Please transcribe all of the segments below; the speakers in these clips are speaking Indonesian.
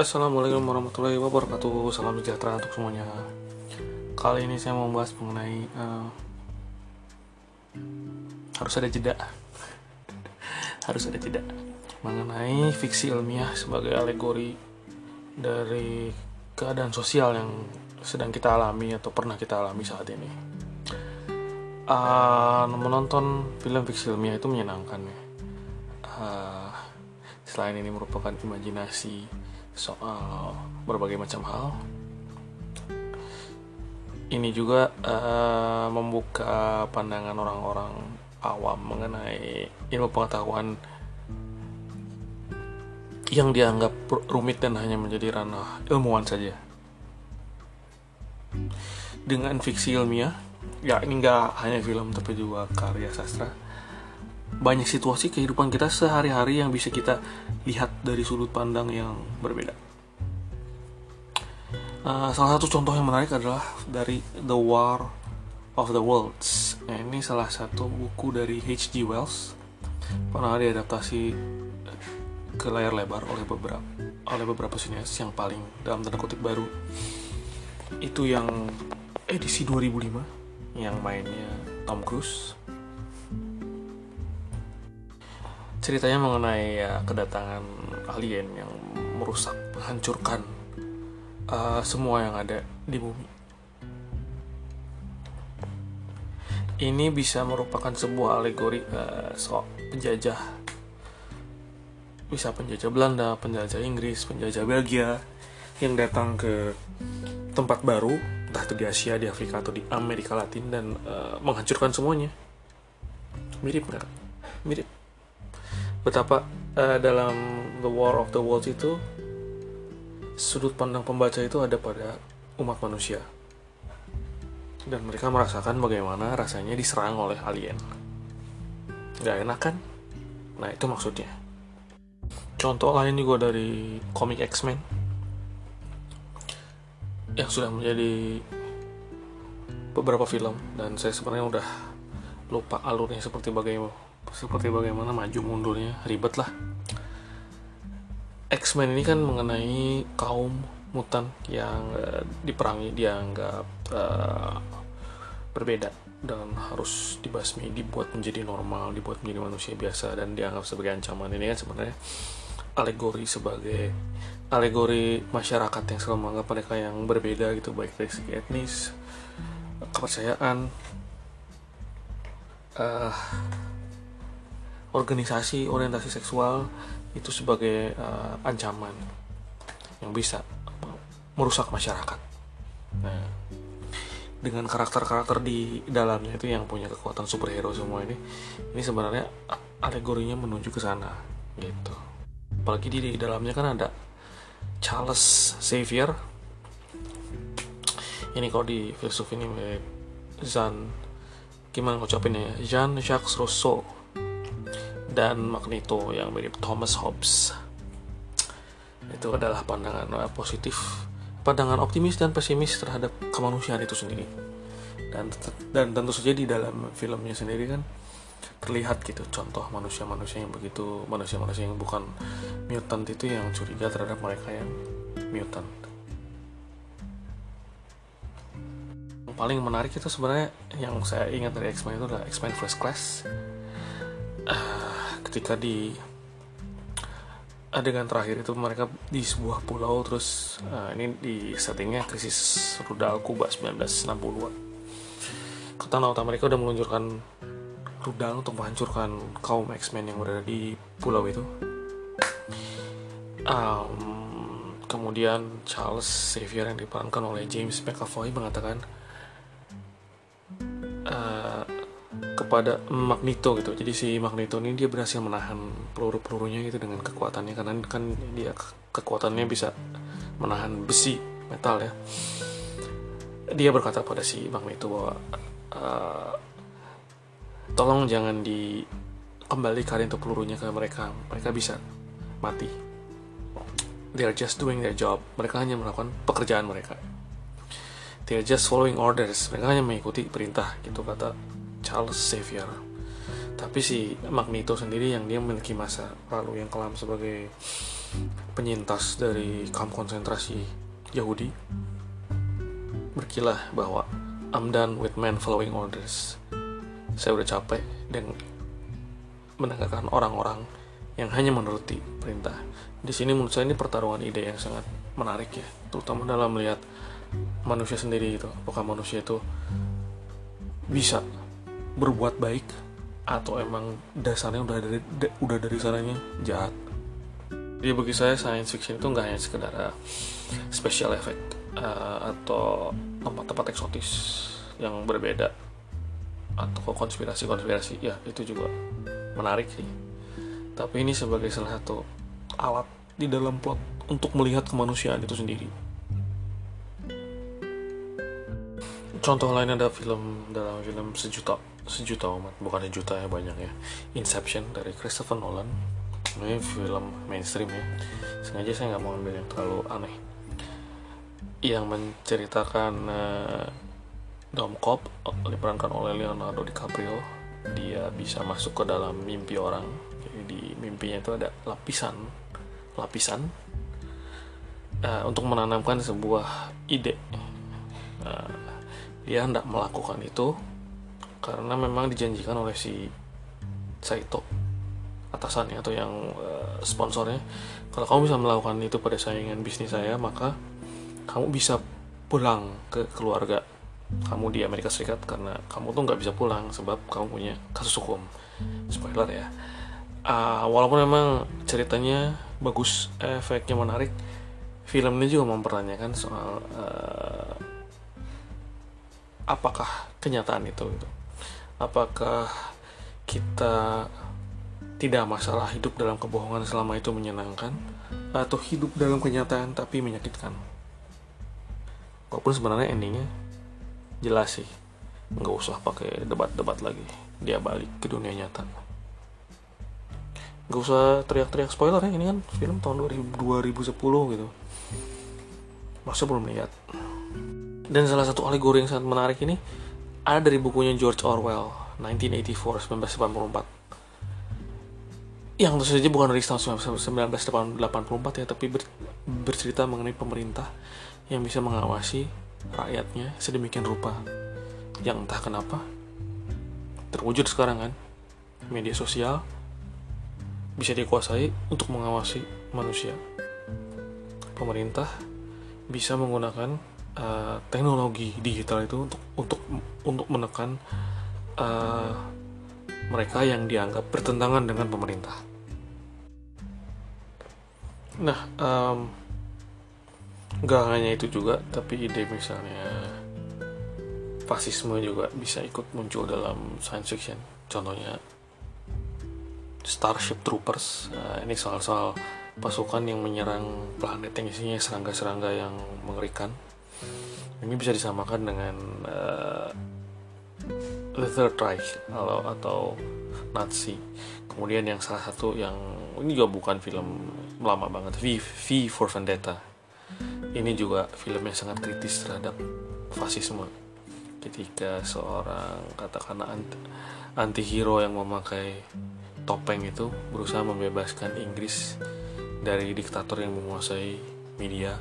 Assalamualaikum warahmatullahi wabarakatuh. Salam sejahtera untuk semuanya. Kali ini saya mau membahas mengenai uh, Harus ada jeda. Harus ada jeda. Mengenai fiksi ilmiah sebagai alegori Dari keadaan sosial yang sedang kita alami Atau pernah kita alami saat ini. Uh, Menonton film fiksi ilmiah itu menyenangkan ya. Uh, Selain ini merupakan imajinasi soal berbagai macam hal. Ini juga uh, membuka pandangan orang-orang awam mengenai ilmu pengetahuan yang dianggap rumit dan hanya menjadi ranah ilmuwan saja. Dengan fiksi ilmiah, ya ini nggak hanya film tapi juga karya sastra banyak situasi kehidupan kita sehari-hari yang bisa kita lihat dari sudut pandang yang berbeda. Uh, salah satu contoh yang menarik adalah dari The War of the Worlds. Nah, ini salah satu buku dari H.G. Wells pernah diadaptasi ke layar lebar oleh beberapa oleh beberapa sinias yang paling dalam tanda kutip baru itu yang edisi 2005 yang mainnya Tom Cruise ceritanya mengenai ya, kedatangan alien yang merusak, menghancurkan uh, semua yang ada di bumi. Ini bisa merupakan sebuah alegori uh, soal penjajah, bisa penjajah Belanda, penjajah Inggris, penjajah Belgia yang datang ke tempat baru, entah itu di Asia, di Afrika atau di Amerika Latin dan uh, menghancurkan semuanya. Mirip nggak? Mirip betapa uh, dalam The War of the Worlds itu sudut pandang pembaca itu ada pada umat manusia. Dan mereka merasakan bagaimana rasanya diserang oleh alien. Gak enak kan? nah itu maksudnya. Contoh lain juga dari komik X-Men. Yang sudah menjadi beberapa film. Dan saya sebenarnya udah lupa alurnya seperti bagaimana seperti bagaimana maju mundurnya ribet lah. X-Men ini kan mengenai kaum mutan yang uh, diperangi dianggap uh, berbeda dan harus dibasmi dibuat menjadi normal dibuat menjadi manusia biasa dan dianggap sebagai ancaman. Ini kan sebenarnya alegori sebagai alegori masyarakat yang selalu menganggap mereka yang berbeda gitu baik dari segi etnis kepercayaan uh, organisasi orientasi seksual itu sebagai uh, ancaman yang bisa merusak masyarakat. Nah, dengan karakter-karakter di dalamnya itu yang punya kekuatan superhero semua ini, ini sebenarnya alegorinya menuju ke sana, gitu. Apalagi di, dalamnya kan ada Charles Xavier. Ini kalau di filsuf ini Jean gimana ngucapinnya Jean Jacques Rousseau dan Magneto yang mirip Thomas Hobbes. Itu adalah pandangan uh, positif, pandangan optimis dan pesimis terhadap kemanusiaan itu sendiri. Dan dan tentu saja di dalam filmnya sendiri kan terlihat gitu contoh manusia-manusia yang begitu manusia-manusia yang bukan mutant itu yang curiga terhadap mereka yang mutant. Paling menarik itu sebenarnya yang saya ingat dari X-Men itu adalah X-Men First Class. Ketika di adegan terakhir itu mereka di sebuah pulau terus uh, ini di settingnya krisis rudal Kuba 1960 kata Nauta mereka udah meluncurkan rudal untuk menghancurkan kaum X-Men yang berada di pulau itu. Um, kemudian Charles Xavier yang diperankan oleh James McAvoy mengatakan kepada Magneto gitu. Jadi si Magneto ini dia berhasil menahan peluru-pelurunya gitu dengan kekuatannya. Karena kan dia kekuatannya bisa menahan besi metal ya. Dia berkata pada si Magneto bahwa uh, tolong jangan dikembalikan untuk pelurunya ke mereka. Mereka bisa mati. They are just doing their job. Mereka hanya melakukan pekerjaan mereka. They are just following orders. Mereka hanya mengikuti perintah gitu kata Charles Xavier tapi si Magneto sendiri yang dia memiliki masa lalu yang kelam sebagai penyintas dari kamp konsentrasi Yahudi berkilah bahwa I'm done with men following orders. Saya udah capek dan mendengarkan orang-orang yang hanya menuruti perintah. Di sini menurut saya ini pertarungan ide yang sangat menarik ya, terutama dalam melihat manusia sendiri itu. Apakah manusia itu bisa berbuat baik atau emang dasarnya udah dari udah dari sananya jahat. Jadi bagi saya science fiction itu nggak hanya sekedar uh, special effect uh, atau tempat-tempat eksotis yang berbeda atau konspirasi-konspirasi. Ya itu juga menarik sih. Tapi ini sebagai salah satu alat di dalam plot untuk melihat kemanusiaan itu sendiri contoh lain ada film dalam film sejuta sejuta umat bukan sejuta ya banyak ya. Inception dari Christopher Nolan. Ini film mainstream ya. Sengaja saya nggak mau ambil yang terlalu aneh. Yang menceritakan uh, Dom Cop diperankan oleh Leonardo DiCaprio. Dia bisa masuk ke dalam mimpi orang. Jadi di mimpinya itu ada lapisan lapisan. Uh, untuk menanamkan sebuah ide. Uh, dia hendak melakukan itu karena memang dijanjikan oleh si Saito atasannya atau yang uh, sponsornya. Kalau kamu bisa melakukan itu pada saingan bisnis saya maka kamu bisa pulang ke keluarga kamu di Amerika Serikat karena kamu tuh nggak bisa pulang sebab kamu punya kasus hukum. Spoiler ya. Uh, walaupun memang ceritanya bagus efeknya menarik film ini juga mempertanyakan soal uh, apakah kenyataan itu gitu. apakah kita tidak masalah hidup dalam kebohongan selama itu menyenangkan? Atau hidup dalam kenyataan tapi menyakitkan? Walaupun sebenarnya endingnya jelas sih. Nggak usah pakai debat-debat lagi. Dia balik ke dunia nyata. Nggak usah teriak-teriak spoiler ya. Ini kan film tahun 2000, 2010 gitu. Masa belum lihat dan salah satu alegori yang sangat menarik ini ada dari bukunya George Orwell 1984 1984 yang tentu saja bukan dari tahun 1984 ya tapi ber, bercerita mengenai pemerintah yang bisa mengawasi rakyatnya sedemikian rupa. Yang entah kenapa terwujud sekarang kan media sosial bisa dikuasai untuk mengawasi manusia. Pemerintah bisa menggunakan uh, teknologi digital itu untuk untuk untuk menekan uh, mereka yang dianggap bertentangan dengan pemerintah. Nah, um, nggak hanya itu juga tapi ide misalnya fasisme juga bisa ikut muncul dalam science fiction. Contohnya Starship Troopers. Nah, ini soal-soal pasukan yang menyerang planet yang isinya serangga-serangga yang mengerikan ini bisa disamakan dengan uh, The Third Reich atau, atau Nazi. Kemudian yang salah satu yang ini juga bukan film lama banget V, v for Vendetta. Ini juga film yang sangat kritis terhadap fasisme. Ketika seorang katakanlah anti, anti hero yang memakai topeng itu berusaha membebaskan Inggris dari diktator yang menguasai media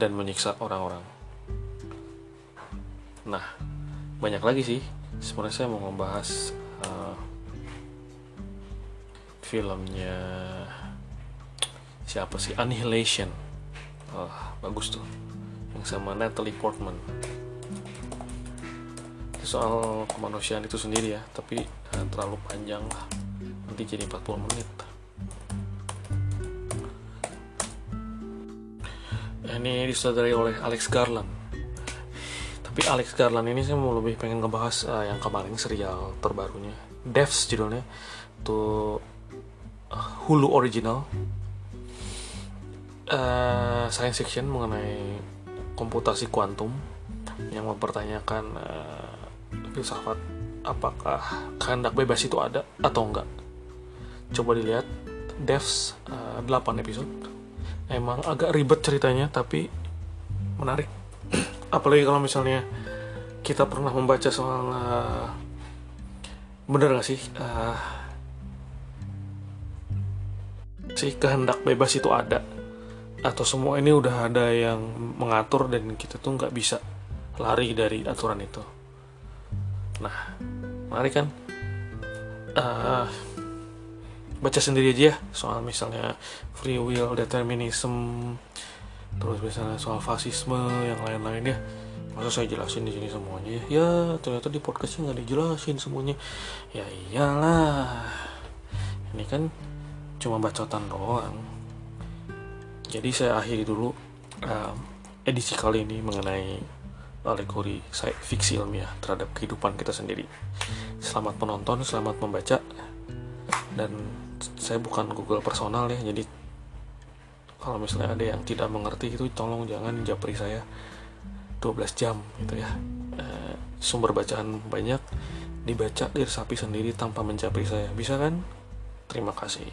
dan menyiksa orang-orang. Nah, banyak lagi sih. Sebenarnya saya mau membahas uh, filmnya siapa sih? Annihilation. Oh, bagus tuh. Yang sama Natalie Portman. Soal kemanusiaan itu sendiri ya tapi uh, terlalu panjang lah. Nanti jadi 40 menit ini disutradarai oleh Alex Garland. Tapi Alex Garland ini saya mau lebih pengen ngebahas uh, yang kemarin serial terbarunya. Devs judulnya. Tuh uh, Hulu original. Uh, science fiction mengenai komputasi kuantum yang mempertanyakan uh, filsafat apakah kehendak bebas itu ada atau enggak. Coba dilihat devs uh, 8 episode emang agak ribet ceritanya tapi menarik. Apalagi kalau misalnya kita pernah membaca soal uh, bener gak sih uh, si kehendak bebas itu ada? Atau semua ini udah ada yang mengatur dan kita tuh nggak bisa lari dari aturan itu? Nah mari kan? Uh, baca sendiri aja ya. Soal misalnya free will determinism terus misalnya soal fasisme yang lain-lain ya. Masa saya jelasin di sini semuanya? Ya ya ternyata di podcastnya nggak dijelasin semuanya. Ya iyalah. Ini kan cuma bacotan doang. Jadi saya akhiri dulu um, edisi kali ini mengenai alegori fiksi ilmiah terhadap kehidupan kita sendiri. Selamat penonton, selamat membaca. Dan saya bukan Google personal ya, jadi kalau misalnya ada yang tidak mengerti itu tolong jangan japri saya 12 jam gitu ya. E, sumber bacaan banyak dibaca diresapi sendiri tanpa menjapri saya. Bisa kan? Terima kasih.